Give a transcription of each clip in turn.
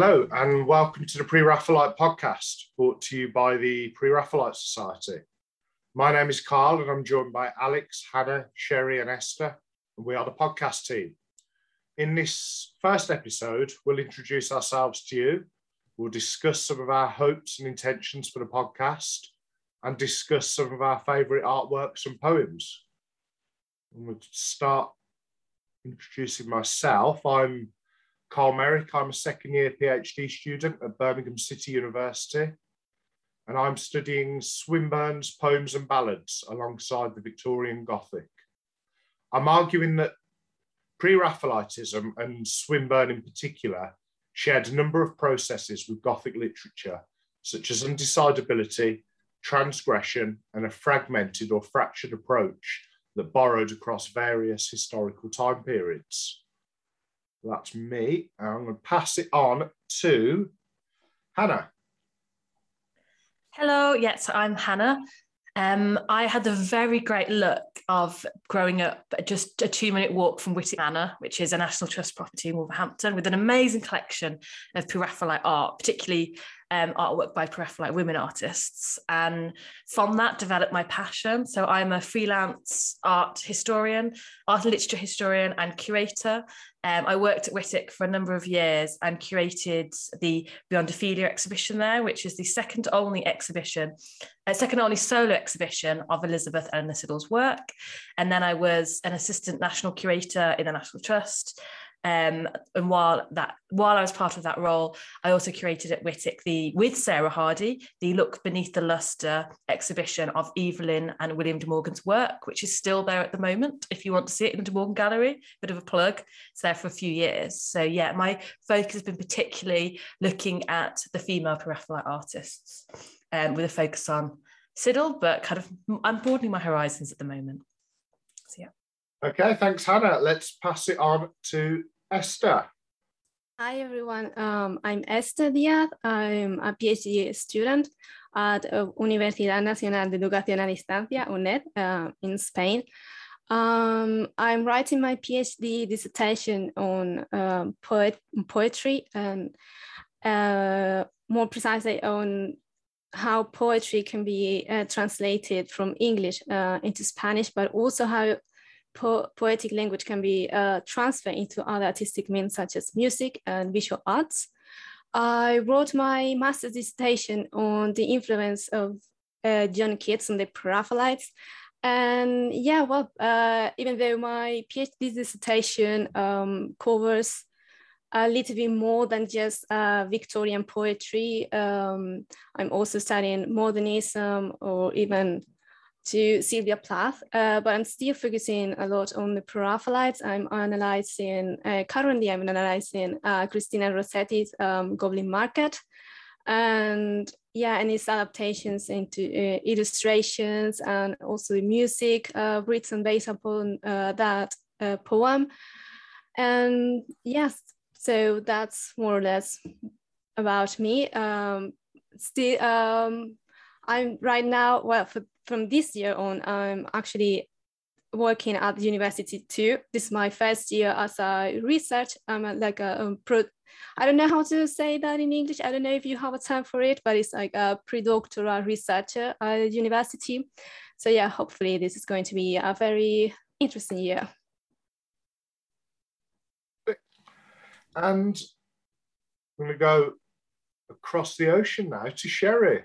Hello, and welcome to the Pre Raphaelite podcast brought to you by the Pre Raphaelite Society. My name is Carl, and I'm joined by Alex, Hannah, Sherry, and Esther, and we are the podcast team. In this first episode, we'll introduce ourselves to you. We'll discuss some of our hopes and intentions for the podcast and discuss some of our favourite artworks and poems. And we'll start introducing myself. I'm Carl Merrick. I'm a second year PhD student at Birmingham City University, and I'm studying Swinburne's poems and ballads alongside the Victorian Gothic. I'm arguing that pre Raphaelitism and Swinburne in particular shared a number of processes with Gothic literature, such as undecidability, transgression, and a fragmented or fractured approach that borrowed across various historical time periods. That's me. I'm going to pass it on to Hannah. Hello, yes, I'm Hannah. Um, I had the very great luck of growing up just a two minute walk from Wightwick Manor, which is a National Trust property in Wolverhampton, with an amazing collection of Pre-Raphaelite art, particularly um, artwork by Pre-Raphaelite women artists. And from that developed my passion. So I'm a freelance art historian, art and literature historian and curator. Um, I worked at Wightwick for a number of years and curated the Beyond Ophelia exhibition there, which is the second only exhibition, uh, second only solo exhibition of Elizabeth Eleanor Siddal's work. And then I was an assistant national curator in the National Trust. Um, and while that while I was part of that role, I also curated at Wightwick the with Sarah Hardy the Look Beneath the Lustre exhibition of Evelyn and William de Morgan's work, which is still there at the moment. If you want to see it in the de Morgan Gallery, bit of a plug. It's there for a few years. So yeah, my focus has been particularly looking at the female Pre-Raphaelite artists, um, with a focus on Siddal, but kind of I'm broadening my horizons at the moment. So yeah. Okay, thanks, Hannah. Let's pass it on to Esther. Hi, everyone. Um, I'm Esther Diaz. I'm a PhD student at uh, Universidad Nacional de Educación a Distancia, UNED, uh, in Spain. Um, I'm writing my PhD dissertation on um, poet, poetry and uh, more precisely on how poetry can be uh, translated from English uh, into Spanish, but also how po poetic language can be uh, transferred into other artistic means such as music and visual arts. I wrote my master's dissertation on the influence of uh, John Keats on the Pre-Raphaelites. And yeah, well, uh, even though my PhD dissertation um, covers a little bit more than just uh, Victorian poetry, um, I'm also studying modernism or even to Sylvia Plath, uh, but I'm still focusing a lot on the Pre-Raphaelites. I'm analyzing, uh, currently I'm analyzing uh, Christina Rossetti's um, Goblin Market and yeah, and its adaptations into uh, illustrations and also the music uh, written based upon uh, that poem. And yes, so that's more or less about me. Um, still, um, I'm right now, well, for from this year on, I'm actually working at university too. This is my first year as a research. I'm like a, a pro. I don't know how to say that in English. I don't know if you have a term for it, but it's like a pre-doctoral researcher at university. So yeah, hopefully this is going to be a very interesting year. And I'm going to go across the ocean now to Sherry.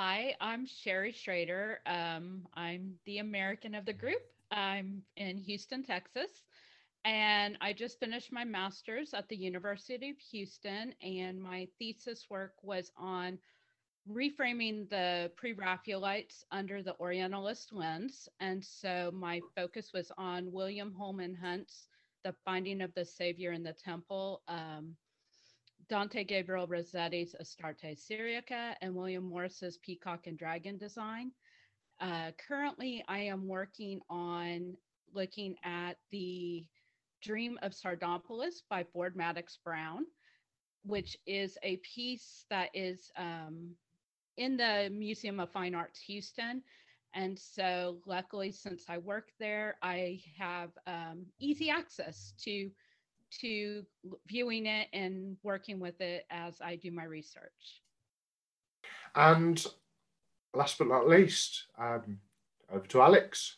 Hi, I'm Sherry Schrader. Um, I'm the American of the group. I'm in Houston, Texas, and I just finished my master's at the University of Houston, and my thesis work was on reframing the pre-Raphaelites under the Orientalist lens. And so my focus was on William Holman Hunt's The Finding of the Savior in the Temple. Um, Dante Gabriel Rossetti's Astarte Syriaca and William Morris's Peacock and Dragon design. Uh, currently, I am working on looking at the Dream of Sardanapalus by Ford Madox Brown, which is a piece that is um, in the Museum of Fine Arts Houston. And so, luckily, since I work there, I have um, easy access to to viewing it and working with it as I do my research. And last but not least, um, over to Alex.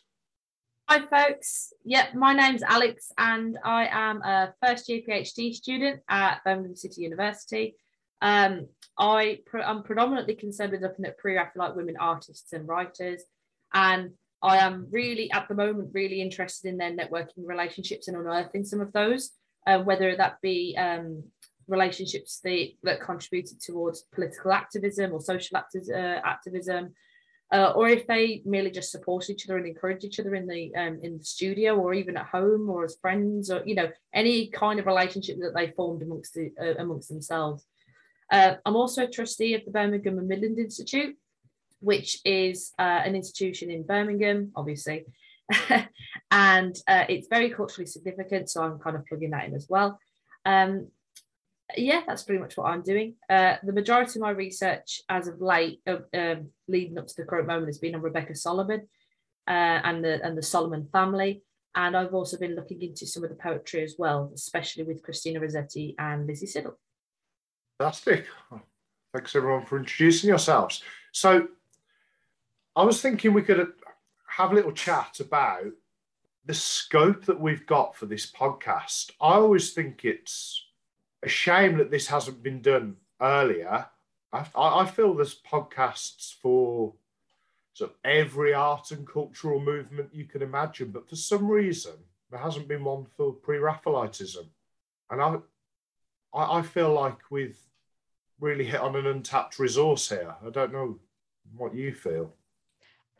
Hi, folks. Yep, my name's Alex, and I am a first year PhD student at Birmingham City University. Um, I am predominantly concerned with looking at pre-Raphaelite women artists and writers, and I am really at the moment really interested in their networking relationships and unearthing some of those, uh, whether that be um, relationships that, that contributed towards political activism or social acti- uh, activism, uh, or if they merely just support each other and encourage each other in the um, in the studio or even at home or as friends or you know any kind of relationship that they formed amongst the, uh, amongst themselves. Uh, I'm also a trustee of the Birmingham and Midland Institute, which is uh, an institution in Birmingham, obviously, and uh, it's very culturally significant. So I'm kind of plugging that in as well. Um, yeah, that's pretty much what I'm doing. Uh, the majority of my research as of late, uh, um, leading up to the current moment, has been on Rebecca Solomon uh, and the and the Solomon family. And I've also been looking into some of the poetry as well, especially with Christina Rossetti and Lizzie Siddal. Fantastic. Thanks everyone for introducing yourselves. So I was thinking we could have a little chat about the scope that we've got for this podcast. I always think it's a shame that this hasn't been done earlier. I, I feel there's podcasts for sort of every art and cultural movement you can imagine, but for some reason there hasn't been one for pre-Raphaelitism, and I, I, I feel like we've really hit on an untapped resource here. I don't know what you feel.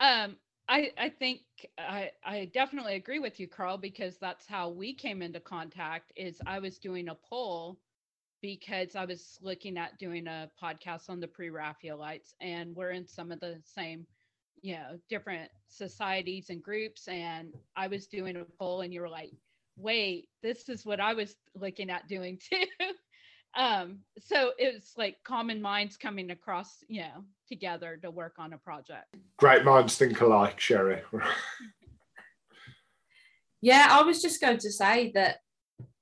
Um, I, I think I, I definitely agree with you, Carl, because that's how we came into contact. Is I was doing a poll because I was looking at doing a podcast on the pre-Raphaelites, and we're in some of the same, you know, different societies and groups. And I was doing a poll, and you were like, "Wait, this is what I was looking at doing too." Um, so it's like common minds coming across, you know, together to work on a project. Great minds think alike, Sherry. yeah, I was just going to say that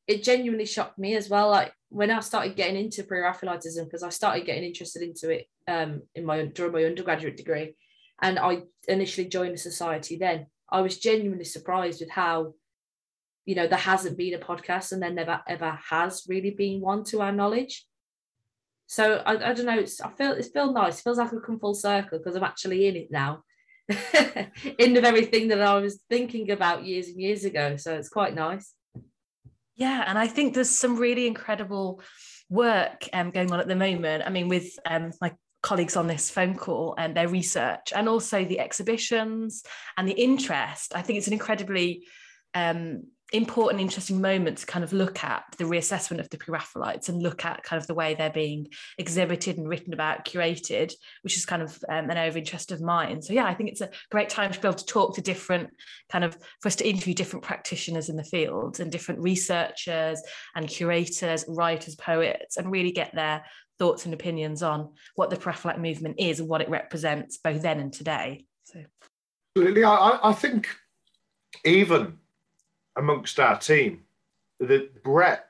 it genuinely shocked me as well. Like when I started getting into pre-Raphaelitism, because I started getting interested into it um, in my during my undergraduate degree, and I initially joined the society. Then I was genuinely surprised with how, you know, there hasn't been a podcast, and there never ever has really been one to our knowledge. So I, I don't know. It's, I feel it feels nice. It feels like I've come full circle because I'm actually in it now, in the very thing that I was thinking about years and years ago. So it's quite nice. Yeah, and I think there's some really incredible work um, going on at the moment. I mean, with um, my colleagues on this phone call and their research, and also the exhibitions and the interest. I think it's an incredibly um, important, interesting moment to kind of look at the reassessment of the pre-Raphaelites and look at kind of the way they're being exhibited and written about, curated, which is kind of um, an area of interest of mine. So yeah, I think it's a great time to be able to talk to different kind of for us to interview different practitioners in the field and different researchers and curators, writers, poets, and really get their thoughts and opinions on what the pre-Raphaelite movement is and what it represents both then and today. So. Absolutely, I, I think even amongst our team, the breadth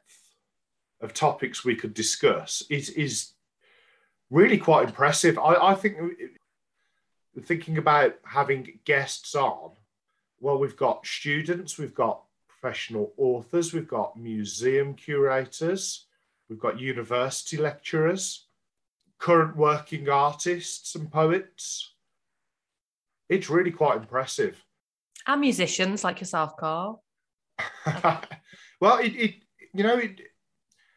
of topics we could discuss is, is really quite impressive. I, I think thinking about having guests on, well, we've got students, we've got professional authors, we've got museum curators, we've got university lecturers, current working artists and poets. It's really quite impressive. And musicians like yourself, Carl. well, it, it, you know, it,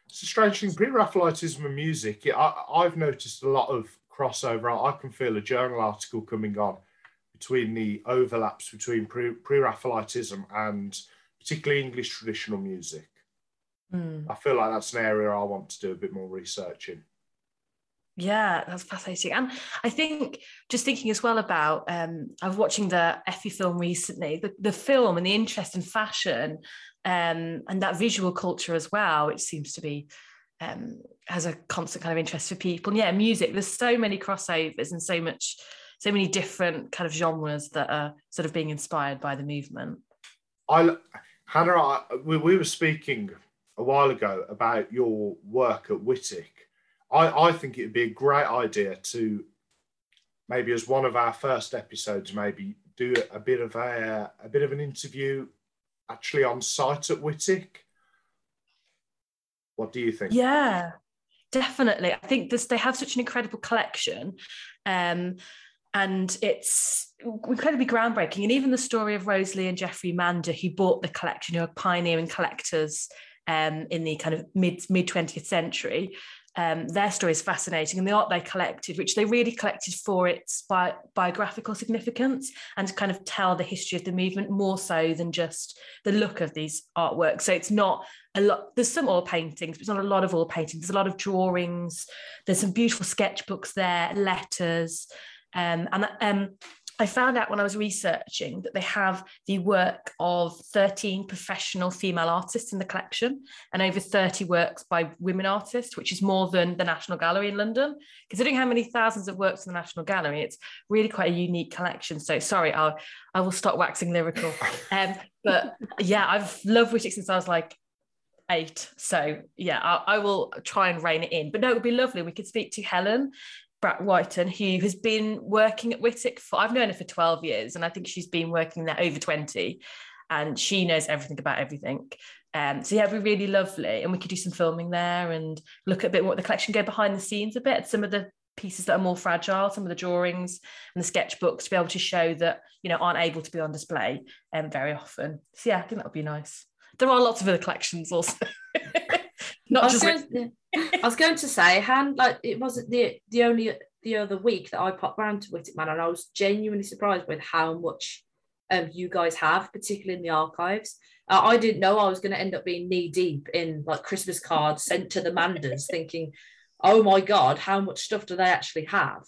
it's a strange thing. Pre-Raphaelitism and music, it, I, I've noticed a lot of crossover. I, I, can feel a journal article coming on between the overlaps between pre, pre-Raphaelitism and particularly English traditional music. Mm. I feel like that's an area I want to do a bit more research in. Yeah, that's fascinating. And I think just thinking as well about, um, I was watching the Effie film recently, the, the film and the interest in fashion um, and that visual culture as well, which seems to be um, has a constant kind of interest for people. And yeah, music, there's so many crossovers and so much, so many different kind of genres that are sort of being inspired by the movement. I, Hannah, I, we, we were speaking a while ago about your work at Wightwick. I, I think it'd be a great idea to maybe as one of our first episodes, maybe do a bit of a, a bit of an interview actually on site at Wightwick. What do you think? Yeah, definitely. I think this they have such an incredible collection. Um, and it's incredibly groundbreaking. And even the story of Rosalie and Geoffrey Mander, who bought the collection, who are pioneering collectors um, in the kind of mid mid 20th century, um, their story is fascinating and the art they collected which they really collected for its bi- biographical significance and to kind of tell the history of the movement more so than just the look of these artworks. So it's not a lot there's some oil paintings but it's not a lot of oil paintings. There's a lot of drawings. There's some beautiful sketchbooks there letters um, and um, I found out when I was researching that they have the work of 13 professional female artists in the collection and over 30 works by women artists, which is more than the National Gallery in London. Considering how many thousands of works in the National Gallery, it's really quite a unique collection. So sorry, I'll I will stop waxing lyrical. Um, but yeah, I've loved Wightwick since I was like eight. So yeah, I, I, will try and rein it in. But no, it would be lovely. We could speak to Helen, Bratt-Wyton, who has been working at Wightwick for, I've known her for 12 years, and I think she's been working there over 20, and she knows everything about everything. Um, so yeah, it'd be really lovely. And we could do some filming there and look at a bit what the collection, go behind the scenes a bit, some of the pieces that are more fragile, some of the drawings and the sketchbooks to be able to show that, you know, aren't able to be on display um, very often. So yeah, I think that would be nice. There are lots of other collections also. Not just I was going to say, hand like it wasn't the the only the other week that I popped round to Wightwick Man, and I was genuinely surprised with how much um you guys have, particularly in the archives. Uh, I didn't know I was going to end up being knee deep in like Christmas cards sent to the Manders, thinking, "Oh my God, how much stuff do they actually have?"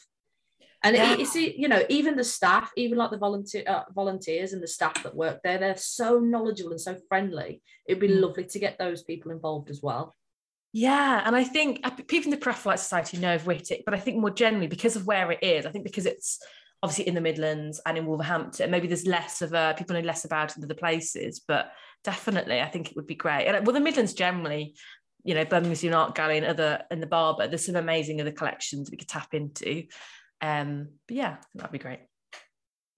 And yeah. it, you see, you know, even the staff, even like the volunteer uh, volunteers and the staff that work there, they're so knowledgeable and so friendly. It'd be mm. lovely to get those people involved as well. Yeah, and I think people in the Pre-Raphaelite Society know of Wightwick, but I think more generally because of where it is, I think because it's obviously in the Midlands and in Wolverhampton, maybe there's less of a people know less about other places, but definitely I think it would be great. And well, the Midlands generally, you know, Birmingham Museum Art Gallery and other and the Barber, there's some amazing other collections we could tap into. Um, but yeah, that'd be great.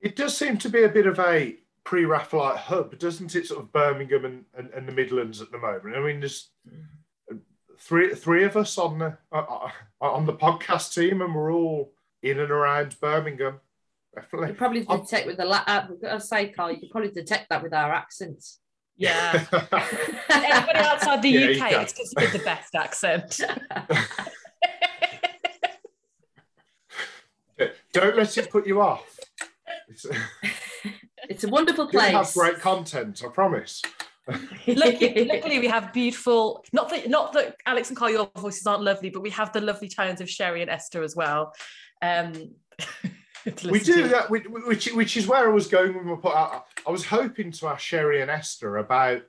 It does seem to be a bit of a pre-Raphaelite hub, doesn't it? Sort of Birmingham and, and, and the Midlands at the moment. I mean, there's three three of us on the uh, uh, on the podcast team, and we're all in and around Birmingham. Definitely. You probably detect with the la- uh, I say, Carl, you could probably detect that with our accents. Yeah. Anybody outside the yeah, UK, it's considered the best accent. Don't let it put you off. It's, it's a wonderful place. have great content, I promise. Luckily, luckily, we have beautiful. Not that not that Alex and Carl, your voices aren't lovely, but we have the lovely tones of Sherry and Esther as well. Um, we do that, which which is where I was going with my point. I, I was hoping to ask Sherry and Esther about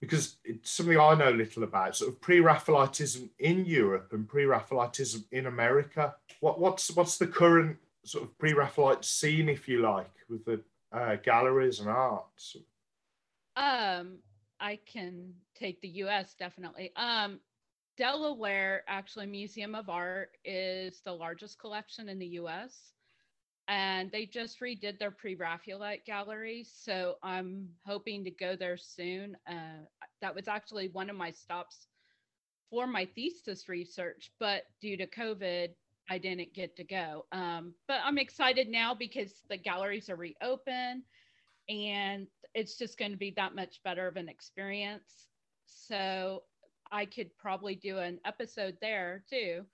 because it's something I know little about, sort of pre-Raphaelitism in Europe and pre-Raphaelitism in America. What, what's what's the current sort of pre-Raphaelite scene, if you like, with the uh, galleries and arts? Um, I can take the U.S. definitely. Um, Delaware, actually, Museum of Art is the largest collection in the U.S. And they just redid their pre-Raphaelite gallery, so I'm hoping to go there soon. Uh, that was actually one of my stops for my thesis research, but due to COVID, I didn't get to go. Um, but I'm excited now because the galleries are reopened and it's just going to be that much better of an experience. So I could probably do an episode there too,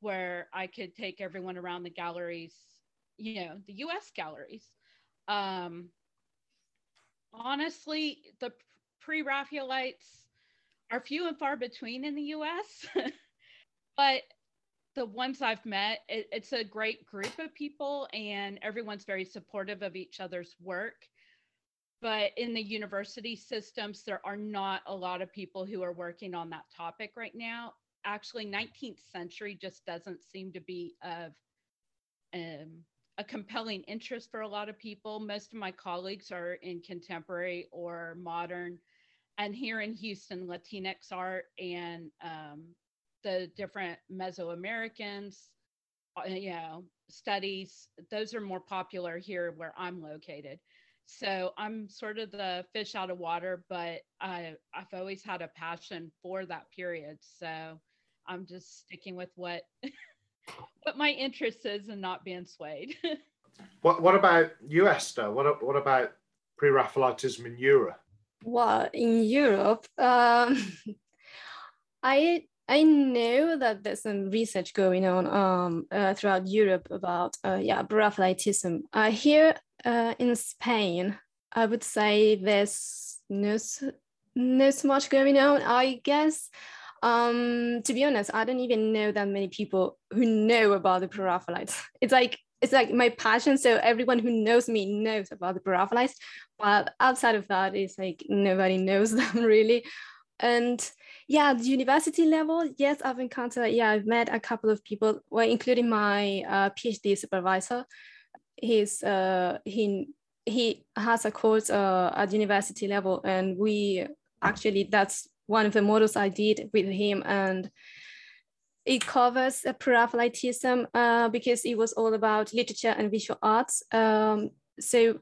where I could take everyone around the galleries, you know, the US galleries. Um, honestly, the pre Raphaelites are few and far between in the US, but the ones I've met, it, it's a great group of people and everyone's very supportive of each other's work but in the university systems there are not a lot of people who are working on that topic right now actually 19th century just doesn't seem to be of um, a compelling interest for a lot of people most of my colleagues are in contemporary or modern and here in Houston, Latinx art and um, the different Mesoamericans, uh, you know, studies, those are more popular here where I'm located. So I'm sort of the fish out of water, but I, I've always had a passion for that period. So I'm just sticking with what what my interest is and not being swayed. what what about you, Esther? What what about pre-Raphaelitism in Europe? Well, in Europe, um, I I know that there's some research going on um, uh, throughout Europe about uh, yeah Raphaelitism. Uh, here uh, in Spain, I would say there's no so much going on. I guess um, to be honest, I don't even know that many people who know about the Pre-Raphaelites. It's like it's like my passion. So everyone who knows me knows about the Pre-Raphaelites, but outside of that, it's like nobody knows them really. And yeah, the university level, yes, I've encountered. Yeah, I've met a couple of people, well, including my uh, PhD supervisor. He's uh, he he has a course uh, at university level, and we actually that's one of the models I did with him and it covers Pre-Raphaelitism uh, because it was all about literature and visual arts. Um, so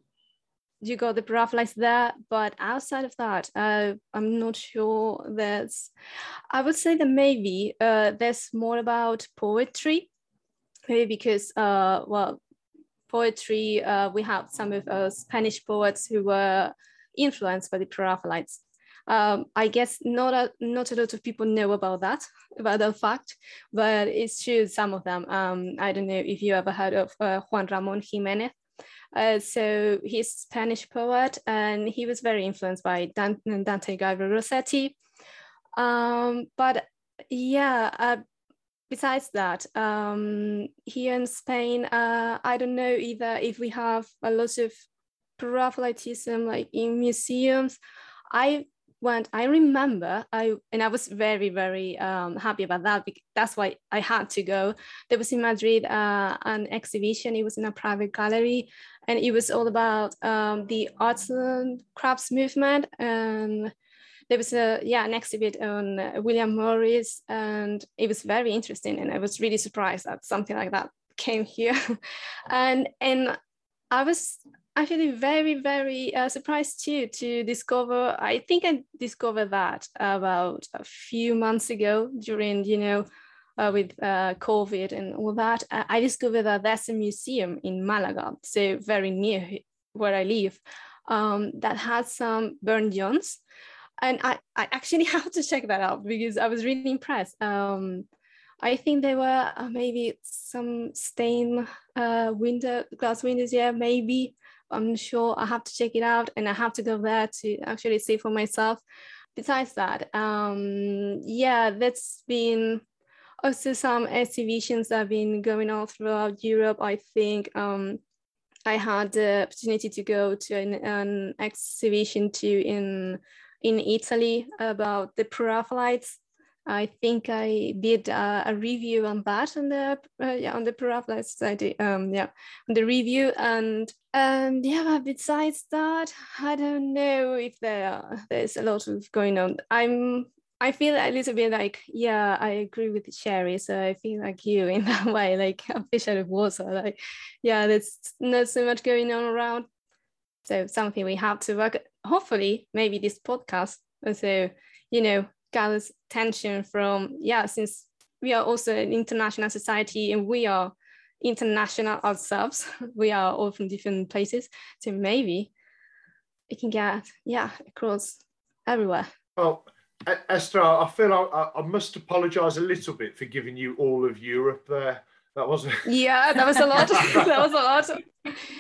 you got the Pre-Raphaelites there, but outside of that, uh, I'm not sure there's, I would say that maybe uh, there's more about poetry, maybe because, uh, well, poetry, uh, we have some of uh, Spanish poets who were influenced by the Pre-Raphaelites. Um, I guess not a, not a lot of people know about that, about that fact, but it's true, some of them. Um, I don't know if you ever heard of uh, Juan Ramon Jimenez. Uh, so he's a Spanish poet and he was very influenced by Dante, Dante Gabriel Rossetti. Um, but yeah, uh, besides that, um, here in Spain, uh, I don't know either if we have a lot of Raphaelitism like in museums. I went i remember i and i was very very um, happy about that because that's why i had to go there was in madrid uh, an exhibition it was in a private gallery and it was all about um, the arts and crafts movement and there was a yeah an exhibit on uh, william morris and it was very interesting and i was really surprised that something like that came here. And and i was actually very very uh, surprised too to discover i think i discovered that about a few months ago during you know uh, with uh, covid and all that. I discovered that there's a museum in malaga so very near where i live um, that has some burne jones and I, I actually have to check that out because i was really impressed um, I think there were uh, maybe some stained uh, window glass windows, yeah, maybe I'm sure I have to check it out and I have to go there to actually see for myself. Besides that, um, yeah, that's been also some exhibitions that have been going on throughout Europe. I think um, I had the opportunity to go to an, an exhibition too in in Italy about the Pre-Raphaelites I think I did a, a review on that on the uh, yeah, on the Pre-Raphaelite Society um yeah on the review. And and yeah besides that I don't know if there there's a lot of going on. I'm I feel a little bit like yeah I agree with Sherry. So I feel like you in that way like a fish out of water like yeah there's not so much going on around. So something we have to work hopefully maybe this podcast also you know gathers tension from yeah since we are also an international society and we are international ourselves we are all from different places. So maybe it can get yeah across everywhere. Well esther i feel i, I must apologize a little bit for giving you all of europe there that was yeah that was a lot that was a lot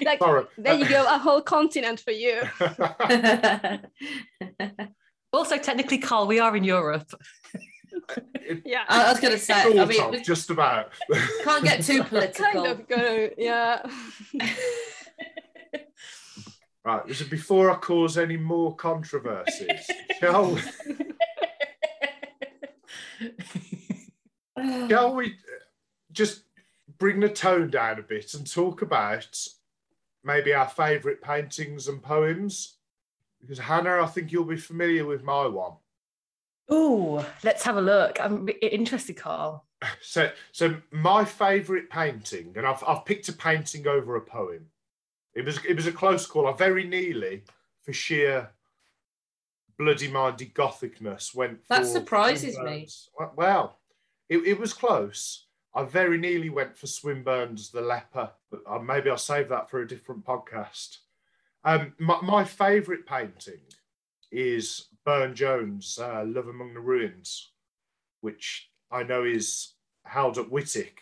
like Sorry. there you go a whole continent for you Also, technically, Carl, we are in Europe. yeah, I was going to say. I mean, of, just about. Can't get too political. kind of go, yeah. right. This is before I cause any more controversies. shall we? shall we uh, just bring the tone down a bit and talk about maybe our favourite paintings and poems? because Hannah, I think you'll be familiar with my one. Oh, let's have a look. I'm interested, Carl. So, so my favourite painting, and I've, I've picked a painting over a poem. It was it was a close call. I very nearly, for sheer bloody minded gothicness, went. That surprises me. Well, it, it was close. I very nearly went for Swinburne's The Leper, but uh, maybe I'll save that for a different podcast. Um, my, my favourite painting is Burne Jones' uh, Love Among the Ruins, which I know is held at Wightwick.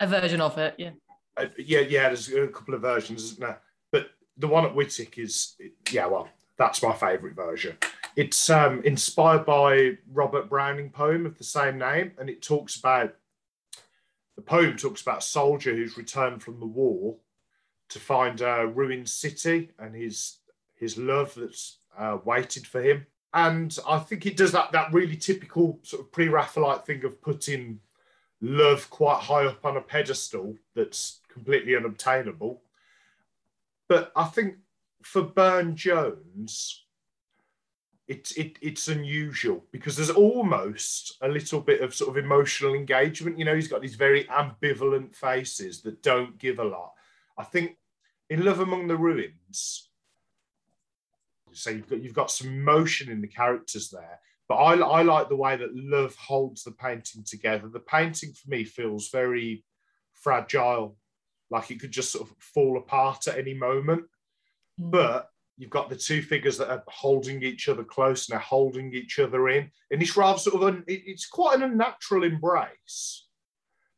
A version of it, yeah. Uh, yeah, yeah, there's a couple of versions, isn't there? But the one at Wightwick is, yeah, well, that's my favourite version. It's um, inspired by Robert Browning poem of the same name, and it talks about the poem talks about a soldier who's returned from the war to find a ruined city and his his love that's uh, waited for him. And I think it does that that really typical sort of pre-Raphaelite thing of putting love quite high up on a pedestal that's completely unobtainable. But I think for Burne Jones, it, it, it's unusual because there's almost a little bit of sort of emotional engagement. You know, he's got these very ambivalent faces that don't give a lot. I think in Love Among the Ruins, so you've got you've got some motion in the characters there, but I, I like the way that love holds the painting together. The painting for me feels very fragile, like it could just sort of fall apart at any moment. Mm. But you've got the two figures that are holding each other close and they're holding each other in. And it's rather sort of, an, it's quite an unnatural embrace.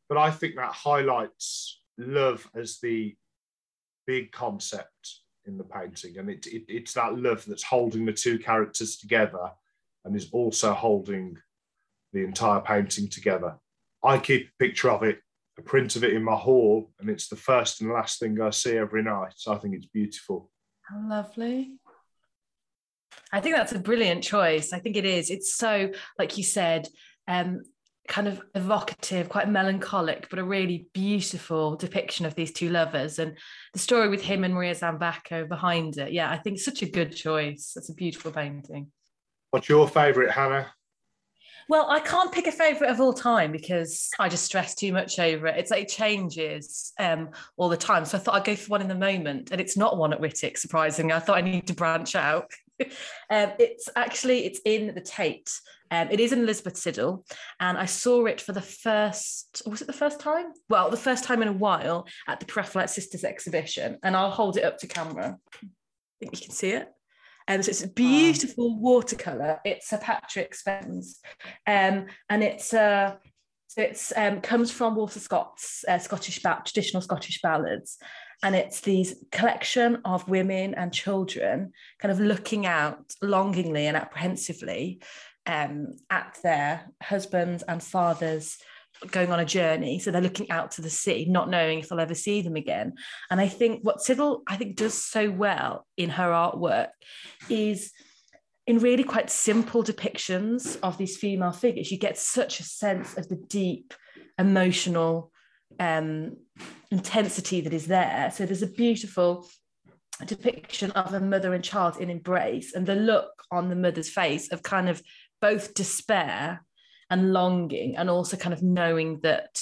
But I think that highlights love as the big concept in the painting. And it, it, it's that love that's holding the two characters together and is also holding the entire painting together. I keep a picture of it, a print of it in my hall, and it's the first and last thing I see every night. So I think it's beautiful. Lovely. I think that's a brilliant choice. I think it is. It's so, like you said, um, kind of evocative, quite melancholic, but a really beautiful depiction of these two lovers and the story with him and Maria Zambaco behind it. Yeah, I think such a good choice. That's a beautiful painting. What's your favourite, Hannah? Well, I can't pick a favourite of all time because I just stress too much over it. It's like it changes um, all the time. So I thought I'd go for one in the moment, and it's not one at Wightwick. Surprisingly, I thought I need to branch out. um, it's actually it's in the Tate. Um, it is in Elizabeth Siddal, and I saw it for the first. Was it the first time? Well, the first time in a while at the Pre-Raphaelite Sisters exhibition, and I'll hold it up to camera. I think you can see it. Um, so it's a beautiful watercolor. It's a Patrick Spens, um, and it's uh, it's um, comes from Walter Scott's uh, Scottish ba- traditional Scottish ballads, and it's these collection of women and children kind of looking out longingly and apprehensively um, at their husbands and fathers going on a journey. So they're looking out to the sea, not knowing if they'll ever see them again. And I think what Siddal, I think, does so well in her artwork is in really quite simple depictions of these female figures, you get such a sense of the deep emotional um, intensity that is there. So there's a beautiful depiction of a mother and child in embrace, and the look on the mother's face of kind of both despair and longing and also kind of knowing that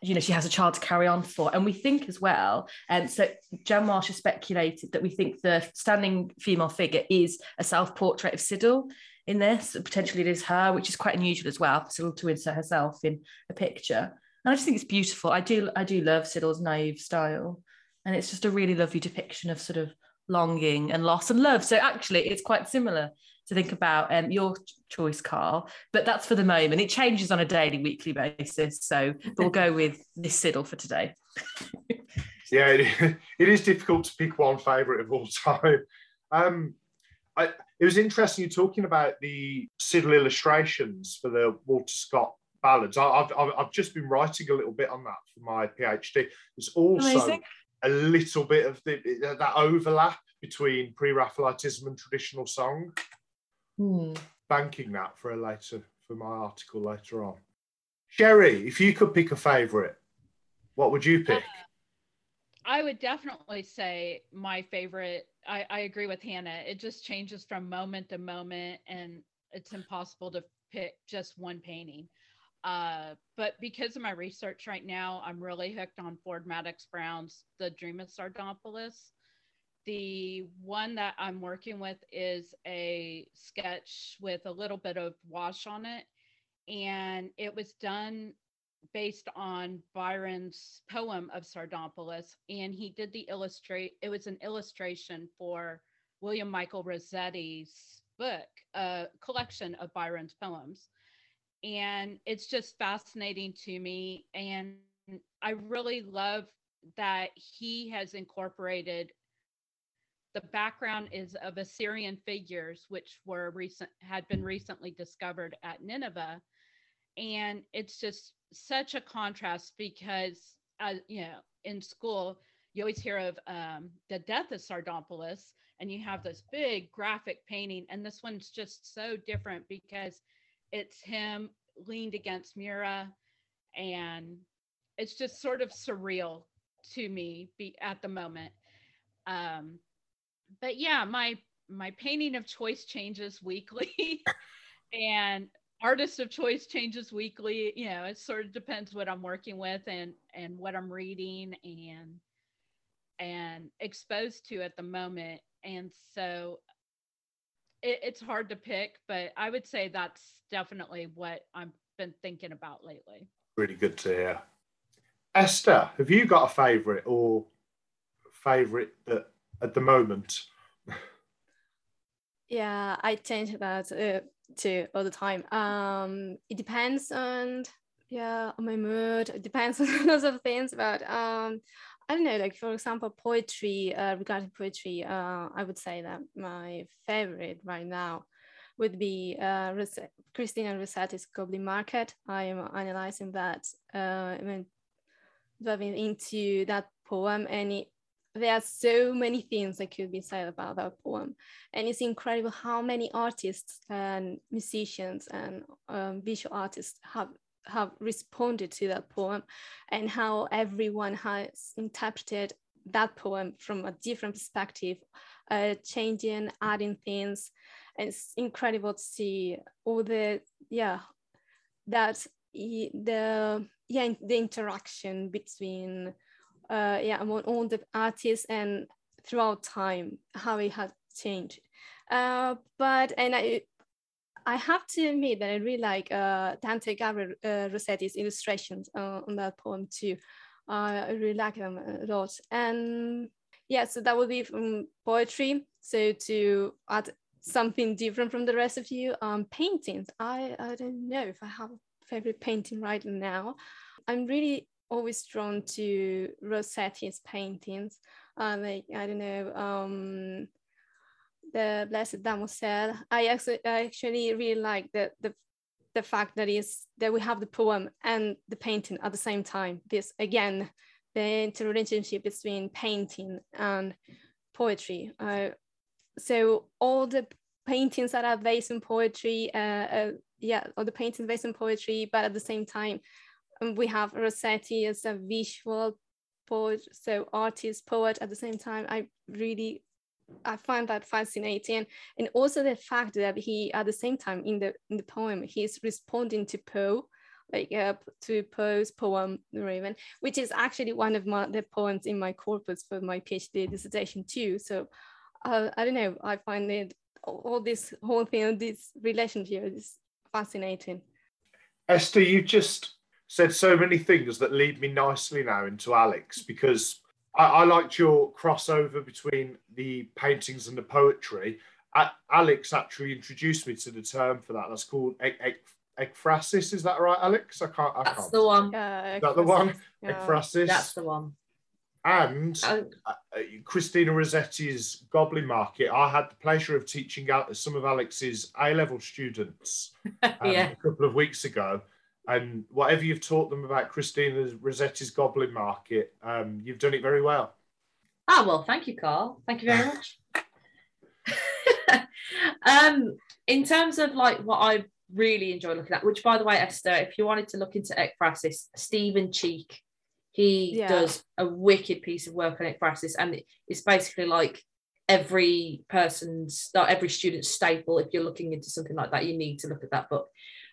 you know she has a child to carry on for. And we think as well and so jan marsh has speculated that we think the standing female figure is a self-portrait of siddal in this. Potentially it is her which is quite unusual as well for siddal to insert herself in a picture. And i just think it's beautiful. I do i do love siddal's naive style. And it's just a really lovely depiction of sort of longing and loss and love. So actually it's quite similar to think about um, your choice, Carl. But that's for the moment. It changes on a daily, weekly basis. So we'll go with this Siddal for today. yeah, it, it is difficult to pick one favourite of all time. Um, I, it was interesting you talking about the Siddal illustrations for the Walter Scott ballads. I, have I've just been writing a little bit on that for my PhD. There's also Amazing. a little bit of the, that overlap between pre-Raphaelitism and traditional song. Hmm. Banking that for a later for my article later on. Sherry, if you could pick a favourite, what would you pick? I would definitely say my favorite. I, I agree with Hannah. It just changes from moment to moment, and it's impossible to pick just one painting. Uh, but because of my research right now, I'm really hooked on Ford Madox Brown's The Dream of Sardanapalus. The one that I'm working with is a sketch with a little bit of wash on it. And it was done based on Byron's poem of Sardanapalus. And he did the illustrate, it was an illustration for William Michael Rossetti's book, a collection of Byron's poems and it's just fascinating to me and i really love that he has incorporated the background is of assyrian figures which were recent had been recently discovered at nineveh and it's just such a contrast because uh, you know in school you always hear of um, the death of sardanapalus and you have this big graphic painting and this one's just so different because it's him leaned against Myrrha, and it's just sort of surreal to me be at the moment. Um, but yeah, my my painting of choice changes weekly, and artist of choice changes weekly. You know, it sort of depends what I'm working with and and what I'm reading and and exposed to at the moment. And so it, it's hard to pick, but I would say that's definitely what I've been thinking about lately. Really good to hear. Esther, have you got a favourite or favourite that at the moment? yeah, I change that uh, too all the time. Um, it depends on yeah on my mood. It depends on lots of things, but um, I don't know, like for example, poetry, uh, regarding poetry, uh, I would say that my favorite right now would be uh, Christina Rossetti's Goblin Market. I am analyzing that, uh, I mean, diving into that poem and it, there are so many things that could be said about that poem. And it's incredible how many artists and musicians and um, visual artists have have responded to that poem and how everyone has interpreted that poem from a different perspective, uh, changing, adding things. And it's incredible to see all the, yeah, that the, yeah, the interaction between, uh, yeah, among all the artists and throughout time, how it has changed. Uh, but, and I, I have to admit that I really like uh, Dante Gabriel uh, Rossetti's illustrations uh, on that poem too. Uh, I really like them a lot. And yeah, so that would be from poetry. So to add something different from the rest of you, um, paintings. I, I don't know if I have a favorite painting right now. I'm really always drawn to Rossetti's paintings. Uh, like, I don't know, um, the blessed Damozel, I actually I actually really like the the the fact that is that we have the poem and the painting at the same time. This again, the interrelationship between painting and poetry. Uh, so all the paintings that are based on poetry, uh, uh, yeah, all the paintings based on poetry, but at the same time, um, we have Rossetti as a visual poet, so artist, poet at the same time. I really I find that fascinating, and also the fact that he, at the same time, in the in the poem, he's responding to Poe, like uh, to Poe's poem "The Raven," which is actually one of my the poems in my corpus for my PhD dissertation too. So, uh, I don't know. I find it all this whole thing, this relationship is fascinating. Esther, you just said so many things that lead me nicely now into Alex because I, I liked your crossover between the paintings and the poetry. Alex actually introduced me to the term for that. That's called ekphrasis. Is that right, Alex? I can't. I That's can't. the one. Yeah, Is that the one? Yeah. Ekphrasis. That's the one. And Oh, uh, Christina Rossetti's Goblin Market. I had the pleasure of teaching out some of Alex's A level students um, yeah. a couple of weeks ago. And whatever you've taught them about Christina Rossetti's Goblin Market, um, you've done it very well. Ah, well, thank you, Carl. Thank you very much. um, in terms of like what I really enjoy looking at, which by the way, Esther, if you wanted to look into ekphrasis, Stephen Cheeke, He Yeah. does a wicked piece of work on Ekphrasis, and it's basically like every person's, not every student's staple. If you're looking into something like that, you need to look at that book.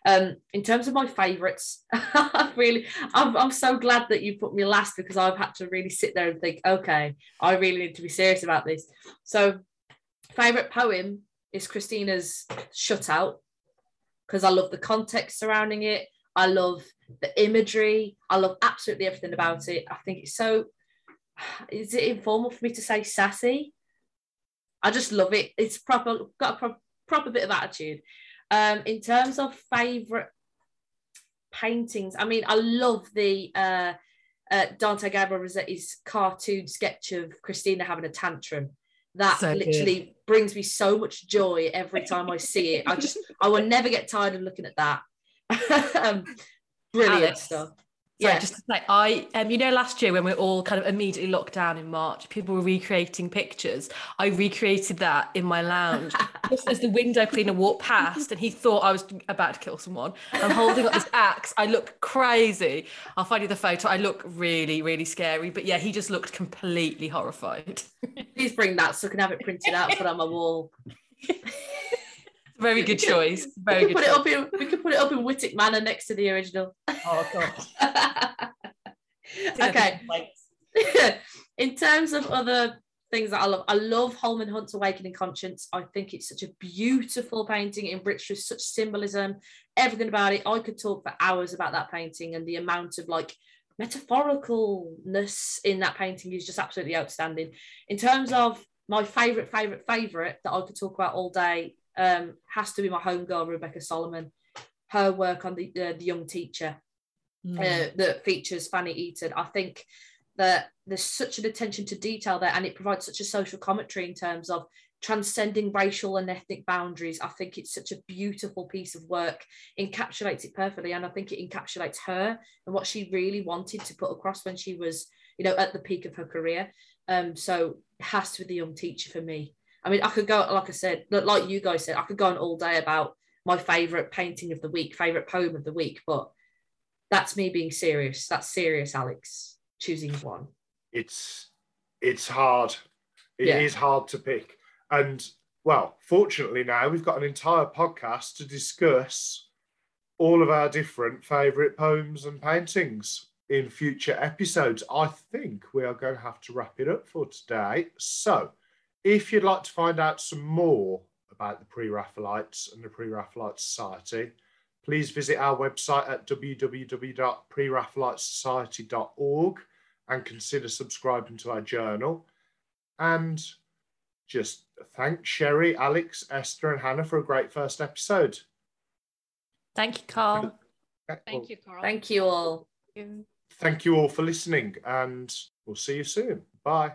Um, in terms of my favourites, I really, I'm, I'm so glad that you put me last because I've had to really sit there and think, okay, I really need to be serious about this. So, favourite poem is Christina's Shut Out because I love the context surrounding it. I love the imagery. I love absolutely everything about it. I think it's so. Is it informal for me to say sassy? I just love it. It's proper, got a pro- proper bit of attitude. Um, in terms of favorite paintings, I mean, I love the uh, uh, Dante Gabriel Rossetti's cartoon sketch of Christina having a tantrum. That So good. literally brings me so much joy every time I see it. I just, I will never get tired of looking at that. um, brilliant Alice. stuff. Sorry, Yeah. just to say, I um, you know, last year when we were all kind of immediately locked down in March, people were recreating pictures. I recreated that in my lounge just as the window cleaner walked past, and he thought I was about to kill someone. I'm holding up this axe. I look crazy. I'll find you the photo. I look really, really scary. But yeah, he just looked completely horrified. Please bring that so I can have it printed out put on my wall. Very good choice. We Very can good. put it up in we can put it up in Wightwick Manor next to the original. Oh god. Okay. in terms of other things that I love, I love Holman Hunt's Awakening Conscience. I think it's such a beautiful painting, enriched with such symbolism, everything about it. I could talk for hours about that painting and the amount of like metaphoricalness in that painting is just absolutely outstanding. In terms of my favorite, favorite, favorite that I could talk about all day, um, has to be my homegirl Rebecca Solomon. Her work on the uh, the young teacher Mm. uh, that features Fanny Eaton. I think that there's such an attention to detail there, and it provides such a social commentary in terms of transcending racial and ethnic boundaries. I think it's such a beautiful piece of work, encapsulates it perfectly, and I think it encapsulates her and what she really wanted to put across when she was, you know, at the peak of her career. Um, so has to be the young teacher for me. I mean, I could go, like I said, like you guys said, I could go on all day about my favorite painting of the week, favorite poem of the week, but that's me being serious. That's serious, Alex. Choosing one. it's it's hard. It is Yeah. hard to pick. And well, fortunately now we've got an entire podcast to discuss all of our different favourite poems and paintings in future episodes. I think we are going to have to wrap it up for today. So if you'd like to find out some more about the Pre-Raphaelites and the Pre-Raphaelite Society, please visit our website at www.preraphaelitesociety.org and consider subscribing to our journal. And just thank Sherry, Alex, Esther, and Hannah for a great first episode. Thank you, Carl. Thank you, Carl. Thank you all. Thank you all for listening, and we'll see you soon. Bye.